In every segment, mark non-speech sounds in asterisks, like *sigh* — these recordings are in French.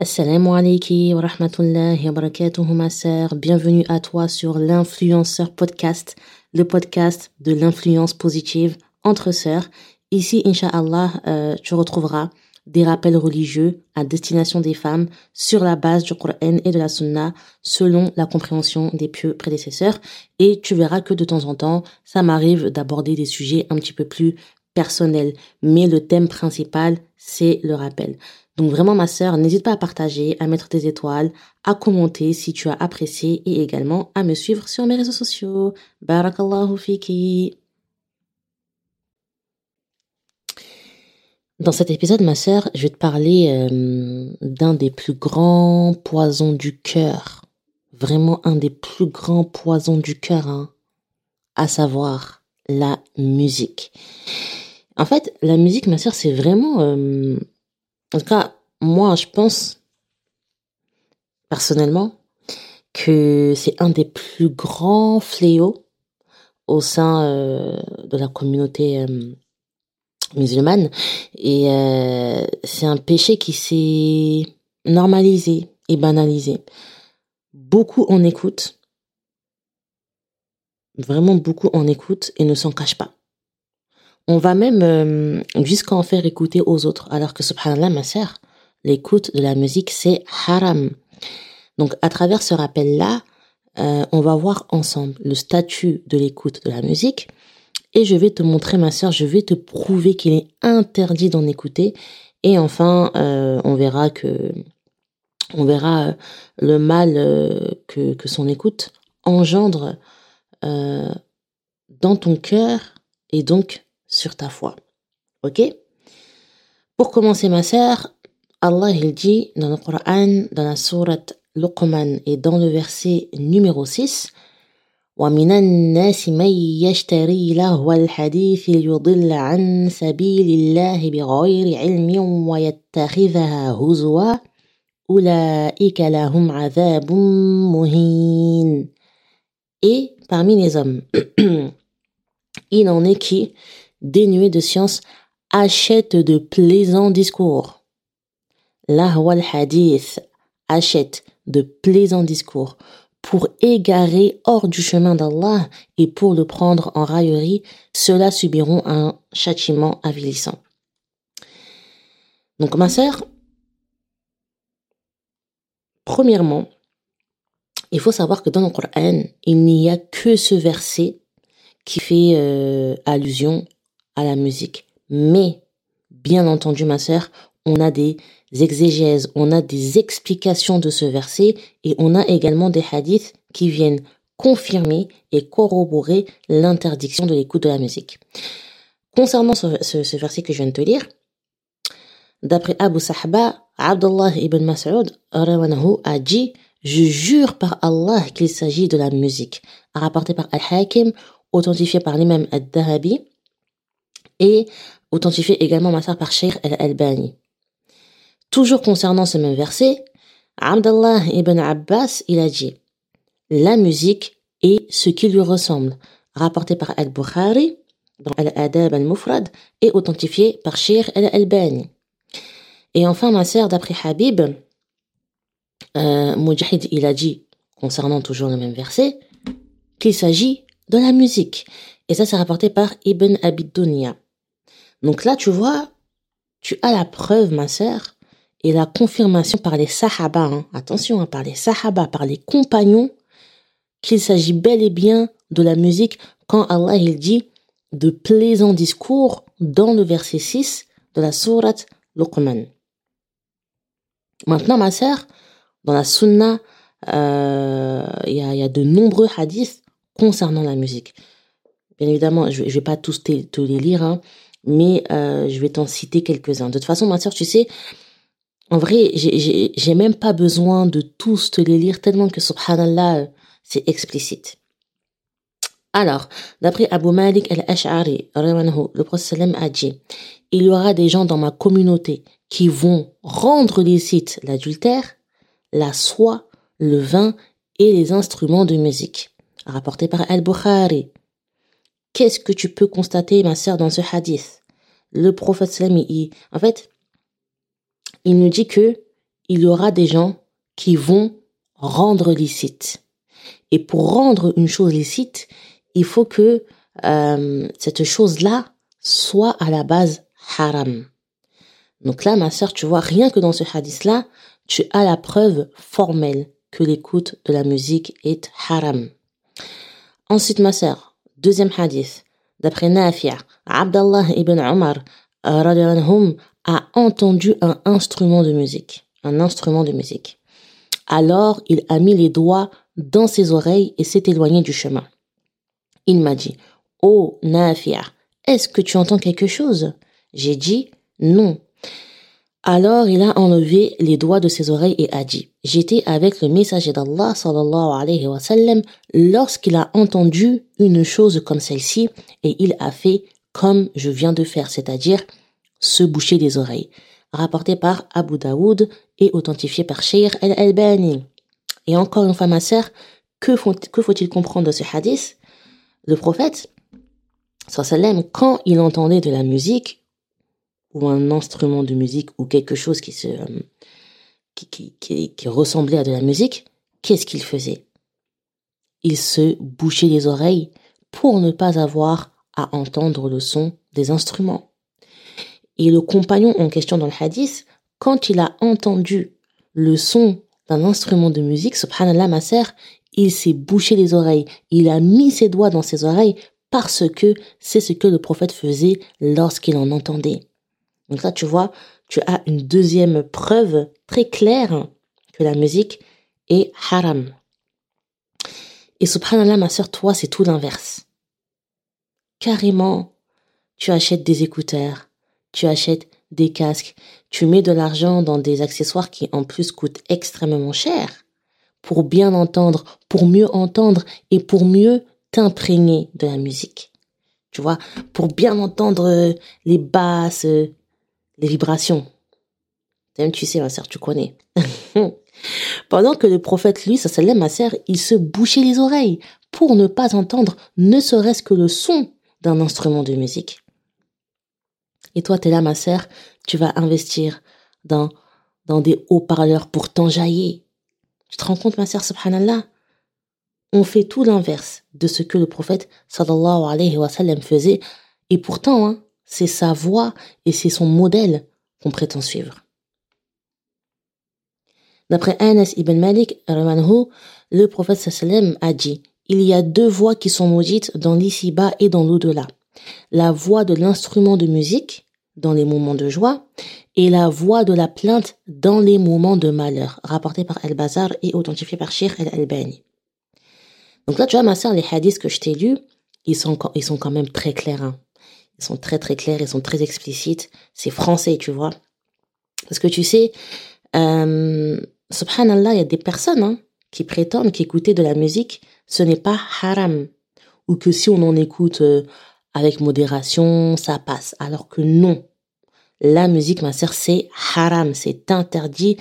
Assalamu alaikum wa rahmatullahi wa ma sœur. Bienvenue à toi sur l'influenceur podcast, le podcast de l'influence positive entre sœurs. Ici, Inch'Allah, euh, tu retrouveras des rappels religieux à destination des femmes sur la base du Coran et de la Sunna selon la compréhension des pieux prédécesseurs. Et tu verras que de temps en temps, ça m'arrive d'aborder des sujets un petit peu plus personnels. Mais le thème principal, c'est le rappel. Donc vraiment ma sœur, n'hésite pas à partager, à mettre tes étoiles, à commenter si tu as apprécié et également à me suivre sur mes réseaux sociaux. Barakallahu fiki. Dans cet épisode, ma sœur, je vais te parler euh, d'un des plus grands poisons du cœur. Vraiment un des plus grands poisons du cœur, hein, à savoir la musique. En fait, la musique, ma sœur, c'est vraiment... Euh, en tout cas, moi, je pense personnellement que c'est un des plus grands fléaux au sein euh, de la communauté euh, musulmane et euh, c'est un péché qui s'est normalisé et banalisé. Beaucoup en écoutent, vraiment beaucoup en écoutent et ne s'en cachent pas. On va même euh, jusqu'à en faire écouter aux autres. Alors que subhanallah, ma sœur, l'écoute de la musique, c'est haram. Donc à travers ce rappel-là, euh, on va voir ensemble le statut de l'écoute de la musique. Et je vais te montrer, ma sœur, je vais te prouver qu'il est interdit d'en écouter. Et enfin, euh, on verra que on verra le mal que, que son écoute engendre dans ton cœur et donc sur ta foi. Ok? Pour commencer, ma sœur, Allah il dit dans le Coran, dans la sourate Luqman et dans le verset numéro 6, ومن الناس من يشتري لهو الحديث ليضل عن سبيل الله بغير علم ويتخذها هزوا أولئك لهم عذاب مهين Et parmi les hommes, *clears throat* il en est qui dénué de science, achète de plaisants discours. L'ahwal hadith achète de plaisants discours pour égarer hors du chemin d'Allah et pour le prendre en raillerie, ceux-là subiront un châtiment avilissant. Donc ma sœur, premièrement, il faut savoir que dans le Coran, il n'y a que ce verset qui fait euh, allusion à la musique. Mais, bien entendu, ma sœur, on a des exégèses, on a des explications de ce verset et on a également des hadiths qui viennent confirmer et corroborer l'interdiction de l'écoute de la musique. Concernant ce, verset que je viens de te lire, d'après Abu Sahba, Abdullah ibn Mas'ud a dit Je jure par Allah qu'il s'agit de la musique, rapporté par Al-Hakim, authentifié par l'imam Ad-Dahabi, et authentifié également ma par Sheikh al-Albani. Toujours concernant ce même verset, Abdallah ibn Abbas, il a dit La musique est ce qui lui ressemble, rapporté par Al-Bukhari dans Al-Adab al-Mufrad et authentifié par Sheikh al-Albani. Et enfin, ma sœur, d'après Habib, euh, Mujahid, il a dit, concernant toujours le même verset, qu'il s'agit de la musique. Et ça, c'est rapporté par Ibn Abid. Donc là, tu vois, tu as la preuve, ma sœur, et la confirmation par les sahaba, hein. attention, hein, par les sahaba, par les compagnons, qu'il s'agit bel et bien de la musique quand Allah il dit de plaisants discours dans le verset 6 de la sourate Luqman. Maintenant, ma sœur, dans la sunna, euh, il y, a, de nombreux hadiths concernant la musique. Bien évidemment, je ne vais pas tous te, les lire, hein, mais euh, je vais t'en citer quelques-uns. De toute façon, ma soeur, tu sais, en vrai, j'ai même pas besoin de tous te les lire tellement que subhanallah, c'est explicite. Alors, d'après Abu Malik al-Ash'ari, le prophète a dit, il y aura des gens dans ma communauté qui vont rendre licite l'adultère, la soie, le vin et les instruments de musique. Rapporté par Al-Bukhari. Qu'est-ce que tu peux constater, ma sœur, dans ce hadith? Le prophète sallam, en fait, il nous dit que il y aura des gens qui vont rendre licite. Et pour rendre une chose licite, il faut que euh, cette chose-là soit à la base haram. Donc là, ma sœur, tu vois, rien que dans ce hadith-là, tu as la preuve formelle que l'écoute de la musique est haram. Ensuite, ma sœur, deuxième hadith, d'après Nafi'a, Abdallah ibn Omar a entendu un instrument de musique. Un instrument de musique. Alors, il a mis les doigts dans ses oreilles et s'est éloigné du chemin. Il m'a dit, Oh Nafi'a, est-ce que tu entends quelque chose? J'ai dit, non. Alors il a enlevé les doigts de ses oreilles et a dit, j'étais avec le messager d'Allah sallallahu alayhi wa sallam lorsqu'il a entendu une chose comme celle-ci et il a fait comme je viens de faire, c'est-à-dire se boucher les oreilles. Rapporté par Abu Daoud et authentifié par Sheikh al-Albani. Et encore une fois, ma sœur, que faut-il comprendre de ce hadith? Le prophète, sallam, quand il entendait de la musique, ou un instrument de musique, ou quelque chose euh, qui, qui, ressemblait à de la musique, qu'est-ce qu'il faisait? Il se bouchait les oreilles pour ne pas avoir à entendre le son des instruments. Et le compagnon en question dans le hadith, quand il a entendu le son d'un instrument de musique, subhanallah ma sœur, il s'est bouché les oreilles, il a mis ses doigts dans ses oreilles parce que c'est ce que le prophète faisait lorsqu'il en entendait. Donc là, tu vois, tu as une deuxième preuve très claire que la musique est haram. Et subhanallah, ma sœur, toi, c'est tout l'inverse. Carrément, tu achètes des écouteurs, tu achètes des casques, tu mets de l'argent dans des accessoires qui en plus coûtent extrêmement cher pour bien entendre, pour mieux entendre et pour mieux t'imprégner de la musique. Tu vois, pour bien entendre euh, les basses, euh, les vibrations. Même tu sais, ma sœur, tu connais. *laughs* Pendant que le prophète, lui, ça s'allait, ma sœur, il se bouchait les oreilles pour ne pas entendre ne serait-ce que le son d'un instrument de musique. Et toi, tu es là, ma sœur, tu vas investir dans, dans des haut-parleurs pour t'enjailler. Tu te rends compte, ma sœur, subhanallah? On fait tout l'inverse de ce que le prophète, sallallahu alayhi wa sallam, faisait. Et pourtant, hein, c'est sa voix et c'est son modèle qu'on prétend suivre. D'après Anas ibn Malik, le prophète sallam a dit Il y a deux voix qui sont maudites dans l'ici-bas et dans l'au-delà. La voix de l'instrument de musique dans les moments de joie et la voix de la plainte dans les moments de malheur, rapporté par Al-Bazar et authentifié par Sheikh Al-Albani. Donc là, tu vois, ma soeur, les hadiths que je t'ai lus, ils sont, ils sont quand même très clairs. Hein. Ils sont très très clairs, ils sont très explicites. C'est français, tu vois. Parce que tu sais, euh, subhanallah, il y a des personnes hein, qui prétendent qu'écouter de la musique, ce n'est pas haram. Ou que si on en écoute euh, avec modération, ça passe. Alors que non. La musique, ma sœur, c'est haram, c'est interdit.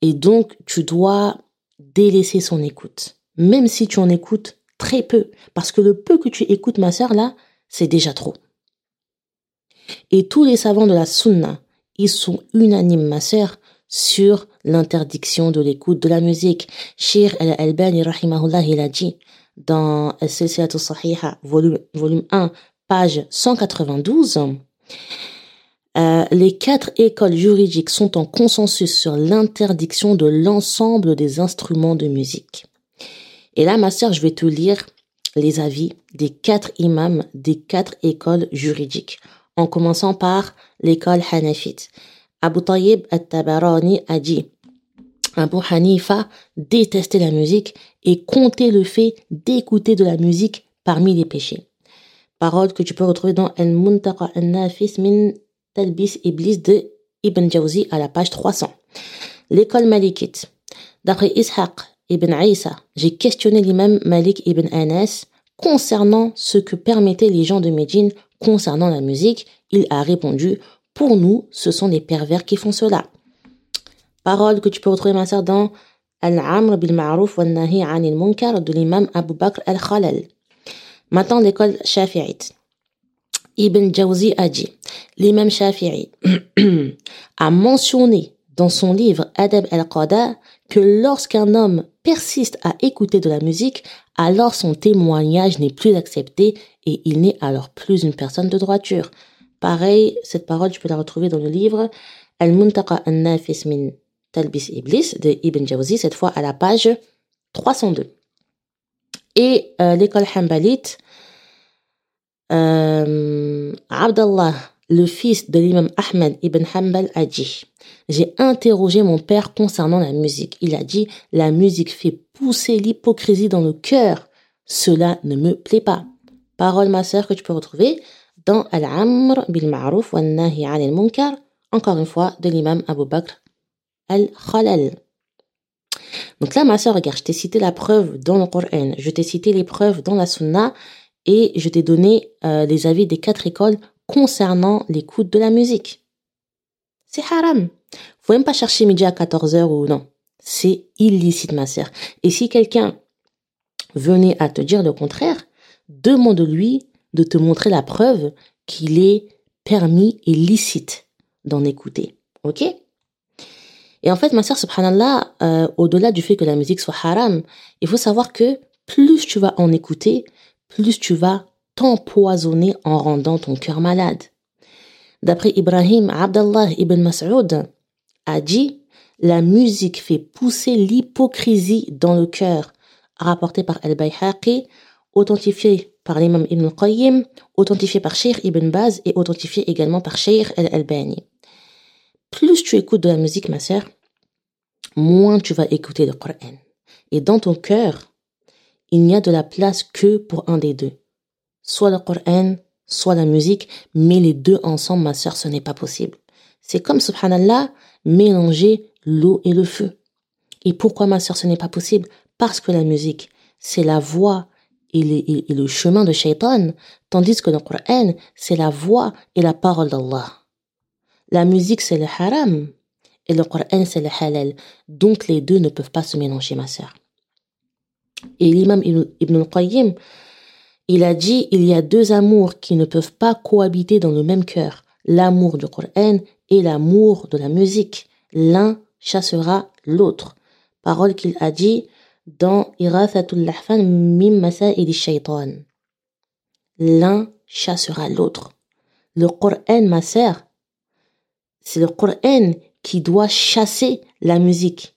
Et donc, tu dois délaisser son écoute. Même si tu en écoutes très peu. Parce que le peu que tu écoutes, ma sœur, là, c'est déjà trop. Et tous les savants de la sunna, ils sont unanimes, ma sœur, sur l'interdiction de l'écoute de la musique. Shir al-Albani, rahimahullah, il a dit dans Al-Silsilatu Sahiha, volume 1, page 192, euh, les quatre écoles juridiques sont en consensus sur l'interdiction de l'ensemble des instruments de musique. Et là, ma sœur, je vais te lire les avis des quatre imams des quatre écoles juridiques, en commençant par l'école hanafite. Abu Tayyib al-Tabarani a dit Abu Hanifa détestait la musique et comptait le fait d'écouter de la musique parmi les péchés parole que tu peux retrouver dans Al-Muntaqa al-Nafis min Talbis Iblis de Ibn Jawzi à la page 300. L'école malikite. D'après Ishaq ibn Isa, j'ai questionné l'imam Malik ibn Anas concernant ce que permettaient les gens de Médine concernant la musique. Il a répondu, pour nous, ce sont les pervers qui font cela. Parole que tu peux retrouver, ma sœur, dans Al-Amr bil Ma'ruf wa Nahi anil Munkar de l'imam Abu Bakr al-Khalal. Maintenant, l'école shafi'ite. Ibn Jawzi a dit, l'imam Shafi'i *clears throat* a mentionné dans son livre Adab al-Qada que lorsqu'un homme persiste à écouter de la musique, alors son témoignage n'est plus accepté et il n'est alors plus une personne de droiture. Pareil, cette parole, tu peux la retrouver dans le livre Al-Muntaqa an-Nafis min Talbis Iblis de Ibn Jawzi, cette fois à la page 302. Et euh, l'école Hanbalite, euh, Abdallah, le fils de l'imam Ahmed ibn Hanbal, a dit J'ai interrogé mon père concernant la musique. Il a dit La musique fait pousser l'hypocrisie dans le cœur. Cela ne me plaît pas. Parole, ma sœur, que tu peux retrouver dans Al-Amr bil Ma'ruf wa Nahi al Munkar, encore une fois, de l'imam Abu Bakr al-Khalal. Donc là, ma sœur, regarde, je t'ai cité la preuve dans le Coran, je t'ai cité les preuves dans la Sunna, et je t'ai donné euh, les avis des quatre écoles concernant l'écoute de la musique. C'est haram. Faut même pas chercher midi à 14h ou non. C'est illicite, ma sœur. Et si quelqu'un venait à te dire le contraire, demande-lui de te montrer la preuve qu'il est permis et licite d'en écouter. Ok? Et en fait, ma sœur, subhanallah, euh, au-delà du fait que la musique soit haram, il faut savoir que plus tu vas en écouter, plus tu vas t'empoisonner en rendant ton cœur malade. D'après Ibrahim Abdallah ibn Mas'ud, a dit La musique fait pousser l'hypocrisie dans le cœur, rapporté par Al-Bayhaqi, authentifié par l'imam Ibn Qayyim, authentifié par Sheikh Ibn Baz et authentifié également par Sheikh Al-Albani. Plus tu écoutes de la musique, ma sœur, moins tu vas écouter le Coran. Et dans ton cœur, il n'y a de la place que pour un des deux. Soit le Coran, soit la musique, mais les deux ensemble, ma sœur, ce n'est pas possible. C'est comme, subhanallah, mélanger l'eau et le feu. Et pourquoi, ma sœur, ce n'est pas possible? Parce que la musique, c'est la voix et, le chemin de Shaitan, tandis que le Coran, c'est la voix et la parole d'Allah. La musique, c'est le haram, et le Coran, c'est le halal. Donc, les deux ne peuvent pas se mélanger, ma sœur. Et l'imam Ibn al-Qayyim, il a dit, il y a deux amours qui ne peuvent pas cohabiter dans le même cœur. L'amour du Coran et l'amour de la musique. L'un chassera l'autre. Parole qu'il a dit dans Irathatul Lahfan Mim Masa'id Shaitan. L'un chassera l'autre. Le Coran, ma sœur, c'est le Coran qui doit chasser la musique.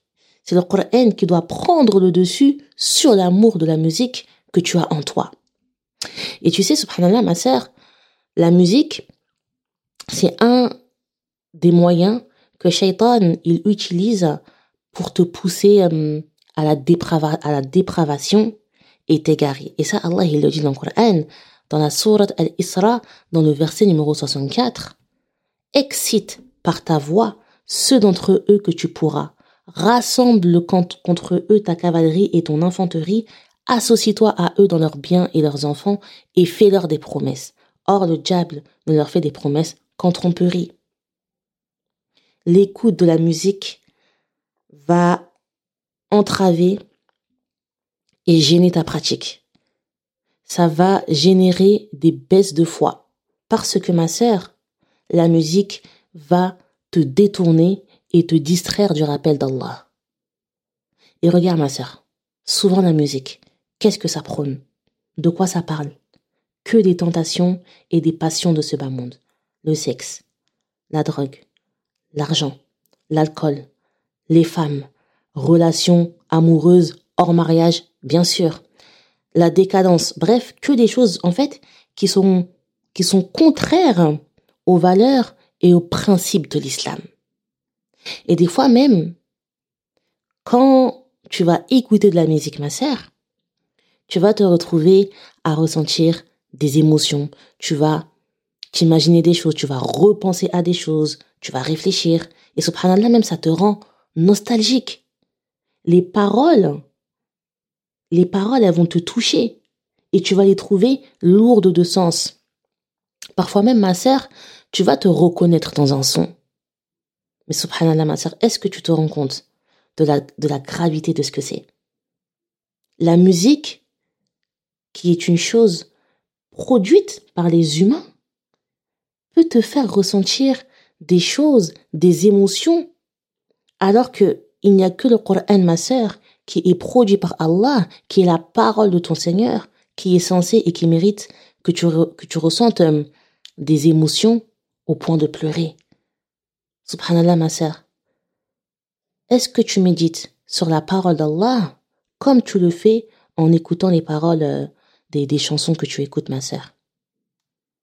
C'est le Coran qui doit prendre le dessus sur l'amour de la musique que tu as en toi. Et tu sais, subhanallah, ma sœur, la musique, c'est un des moyens que Shaitan, il utilise pour te pousser euh, à, la à la dépravation et t'égarer. Et ça, Allah, il le dit dans le Coran, dans la sourate Al-Isra, dans le verset numéro 64. Excite par ta voix ceux d'entre eux que tu pourras rassemble contre eux ta cavalerie et ton infanterie, associe-toi à eux dans leurs biens et leurs enfants, et fais-leur des promesses. Or le diable ne leur fait des promesses qu'en tromperie. L'écoute de la musique va entraver et gêner ta pratique. Ça va générer des baisses de foi. Parce que ma sœur, la musique va te détourner et te distraire du rappel d'Allah. Et regarde ma sœur, souvent la musique, qu'est-ce que ça prône? De quoi ça parle? Que des tentations et des passions de ce bas monde. Le sexe, la drogue, l'argent, l'alcool, les femmes, relations amoureuses hors mariage, bien sûr, la décadence, bref, que des choses en fait qui sont qui sont contraires aux valeurs et aux principes de l'islam. Et des fois même, quand tu vas écouter de la musique, ma sœur, tu vas te retrouver à ressentir des émotions, tu vas t'imaginer des choses, tu vas repenser à des choses, tu vas réfléchir. Et subhanallah, même ça te rend nostalgique. Les paroles, les paroles, elles vont te toucher et tu vas les trouver lourdes de sens. Parfois même, ma sœur, tu vas te reconnaître dans un son. Mais subhanallah, ma sœur, est-ce que tu te rends compte de la, gravité de ce que c'est? La musique, qui est une chose produite par les humains, peut te faire ressentir des choses, des émotions Alors que il n'y a que le Coran, ma sœur, qui est produit par Allah, qui est la parole de ton Seigneur, qui est censé et qui mérite que tu, que tu ressentes euh, des émotions au point de pleurer. Subhanallah, ma sœur. Est-ce que tu médites sur la parole d'Allah comme tu le fais en écoutant les paroles euh, des, chansons que tu écoutes, ma sœur?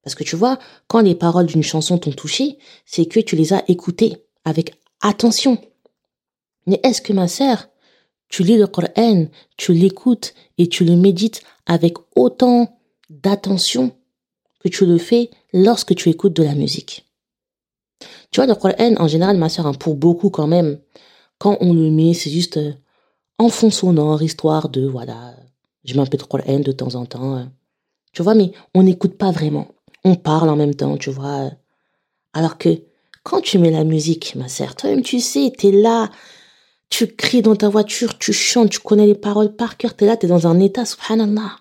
Parce que tu vois, quand les paroles d'une chanson t'ont touché, c'est que tu les as écoutées avec attention. Mais est-ce que, ma sœur, tu lis le Coran, tu l'écoutes et tu le médites avec autant d'attention que tu le fais lorsque tu écoutes de la musique? Tu vois, le Coran, en général, ma soeur, pour beaucoup quand même, quand on le met, c'est juste euh, en fond histoire de, voilà, je mets un peu de Coran de temps en temps. Euh. tu vois, mais on n'écoute pas vraiment. On parle en même temps, tu vois. alors que quand tu mets la musique, ma sœur, toi-même, tu sais, t'es là, tu cries dans ta voiture, tu chantes, tu connais les paroles par cœur, t'es là, t'es dans un état, subhanallah.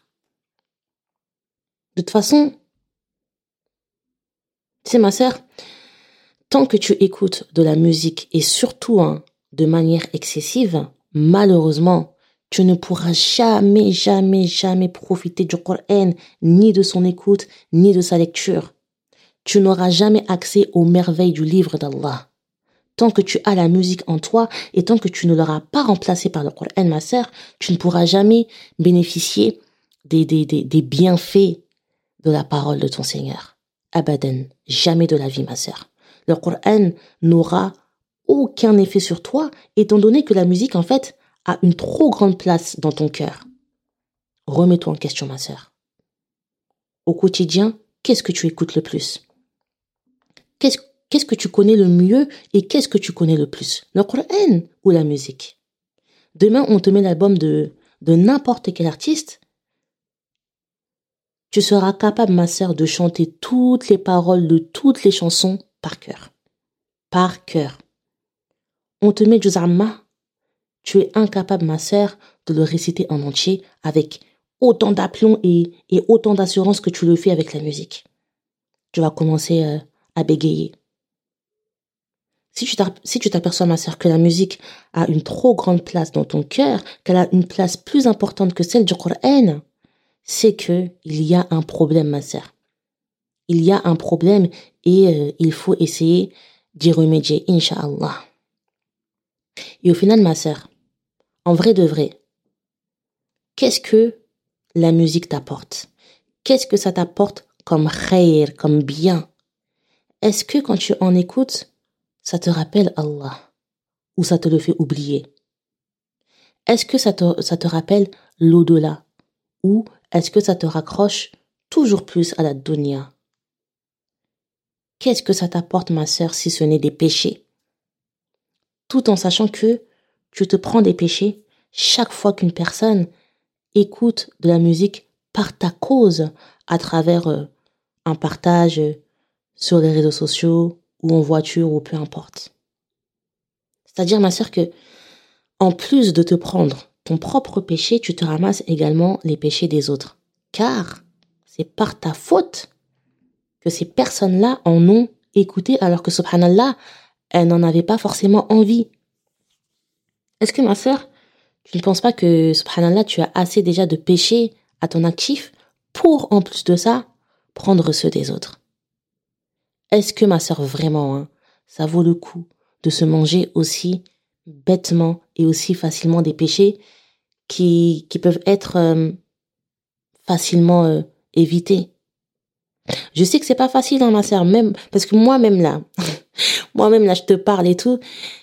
De toute façon, c'est ma sœur, tant que tu écoutes de la musique et surtout hein, de manière excessive, malheureusement, tu ne pourras jamais, jamais, jamais profiter du Coran, ni de son écoute, ni de sa lecture. Tu n'auras jamais accès aux merveilles du livre d'Allah tant que tu as la musique en toi et tant que tu ne l'auras pas remplacée par le Coran, ma sœur, tu ne pourras jamais bénéficier des, des, des, des bienfaits de la parole de ton Seigneur. Abadan, jamais de la vie, ma sœur. Le Coran n'aura aucun effet sur toi, étant donné que la musique, en fait, a une trop grande place dans ton cœur. Remets-toi en question, ma sœur. Au quotidien, qu'est-ce que tu écoutes le plus? Qu'est-ce que tu connais le mieux et qu'est-ce que tu connais le plus? Le Coran ou la musique? Demain, on te met l'album de, de n'importe quel artiste. Tu seras capable, ma sœur, de chanter toutes les paroles de toutes les chansons par cœur. Par cœur. On te met du Amma. Tu es incapable, ma sœur, de le réciter en entier avec autant d'aplomb et, et autant d'assurance que tu le fais avec la musique. Tu vas commencer euh, à bégayer. Si tu t'aperçois, ma sœur, que la musique a une trop grande place dans ton cœur, qu'elle a une place plus importante que celle du Coran, c'est que il y a un problème, ma sœur. Il y a un problème et euh, il faut essayer d'y remédier, Inch'Allah. Et au final, ma sœur, en vrai de vrai, qu'est-ce que la musique t'apporte? Qu'est-ce que ça t'apporte comme khair, comme bien? Est-ce que quand tu en écoutes, ça te rappelle Allah ou ça te le fait oublier? Est-ce que ça te, ça te rappelle l'au-delà ou est-ce que ça te raccroche toujours plus à la dunya? Qu'est-ce que ça t'apporte, ma sœur, si ce n'est des péchés? Tout en sachant que tu te prends des péchés chaque fois qu'une personne écoute de la musique par ta cause à travers euh, un partage sur les réseaux sociaux ou en voiture ou peu importe. C'est-à-dire, ma sœur, que en plus de te prendre ton propre péché, tu te ramasses également les péchés des autres. Car c'est par ta faute que ces personnes-là en ont écouté alors que, subhanallah, elles n'en avaient pas forcément envie. Est-ce que, ma sœur, tu ne penses pas que, subhanallah, tu as assez déjà de péchés à ton actif pour, en plus de ça, prendre ceux des autres? Est-ce que ma sœur vraiment, hein, ça vaut le coup de se manger aussi bêtement et aussi facilement des péchés qui, qui peuvent être euh, facilement euh, évités? Je sais que c'est pas facile, ma sœur, même parce que moi-même là, *laughs* moi-même là, je te parle et tout.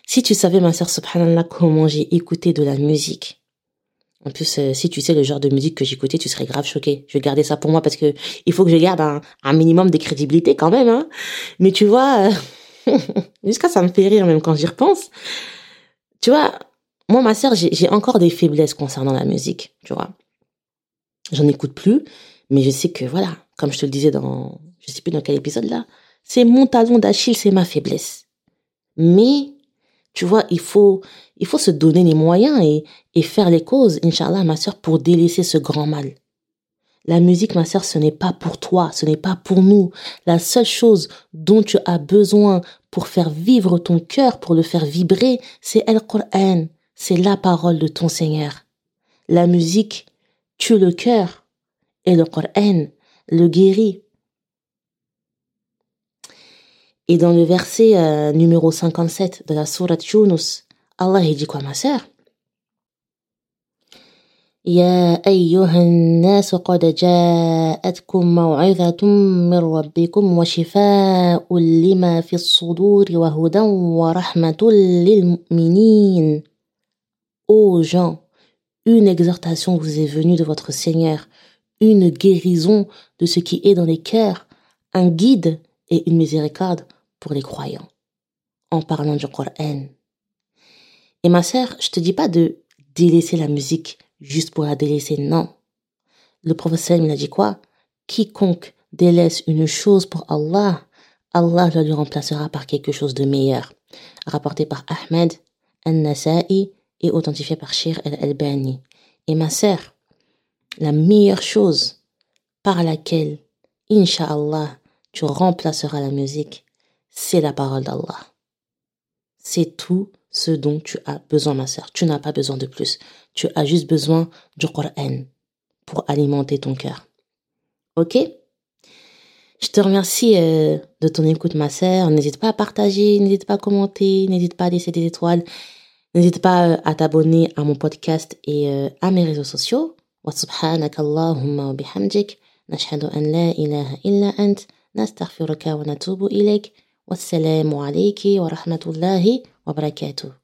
Si tu savais, ma sœur, subhanallah, comment j'ai écouté de la musique en plus, euh, si tu sais le genre de musique que j'écoutais, tu serais grave choqué. Je vais garder ça pour moi parce que il faut que je garde un, un minimum de crédibilité quand même. Hein. Mais tu vois, euh, *laughs* jusqu'à ça me fait rire même quand j'y repense. Tu vois, moi, ma sœur, j'ai encore des faiblesses concernant la musique. Tu vois, j'en écoute plus, mais je sais que voilà, comme je te le disais dans, je sais plus dans quel épisode là, c'est mon talon d'Achille, c'est ma faiblesse. Mais tu vois, il faut, il faut se donner les moyens et, et faire les causes, Inch'Allah, ma sœur, pour délaisser ce grand mal. La musique, ma sœur, ce n'est pas pour toi, ce n'est pas pour nous. La seule chose dont tu as besoin pour faire vivre ton cœur, pour le faire vibrer, c'est El Qur'an, c'est la parole de ton Seigneur. La musique tue le cœur et le Qur'an le guérit. Et dans le verset euh, numéro 57 de la sourate Yunus, Allah dit quoi ma sœur يا أيها الناس قد جاءتكم موعظة من ربكم وشفاء لما في الصدور وهدى ورحمة للمؤمنين Ô gens, une exhortation vous est venue de votre Seigneur, une guérison de ce qui est dans les cœurs, un guide et une miséricorde pour les croyants. En parlant du Coran. Et ma sœur, je te dis pas de délaisser la musique juste pour la délaisser, non. Le prophète il a dit quoi? Quiconque délaisse une chose pour Allah, Allah le lui remplacera par quelque chose de meilleur. Rapporté par Ahmed, An-Nasa'i et authentifié par Shir al-Albani. Et ma sœur, la meilleure chose par laquelle, Inch'Allah, tu remplaceras la musique, c'est la parole d'Allah. C'est tout ce dont tu as besoin, ma sœur. Tu n'as pas besoin de plus. Tu as juste besoin du Coran pour alimenter ton cœur. Ok? Je te remercie euh, de ton écoute, ma sœur. N'hésite pas à partager, n'hésite pas à commenter, n'hésite pas à laisser des étoiles. N'hésite pas euh, à t'abonner à mon podcast et euh, à mes réseaux sociaux. وسبحانك اللهم وبحمدك نشهد أن لا إله إلا أنت نستغفرك ونتوب إليك والسلام عليك ورحمة الله وبركاته.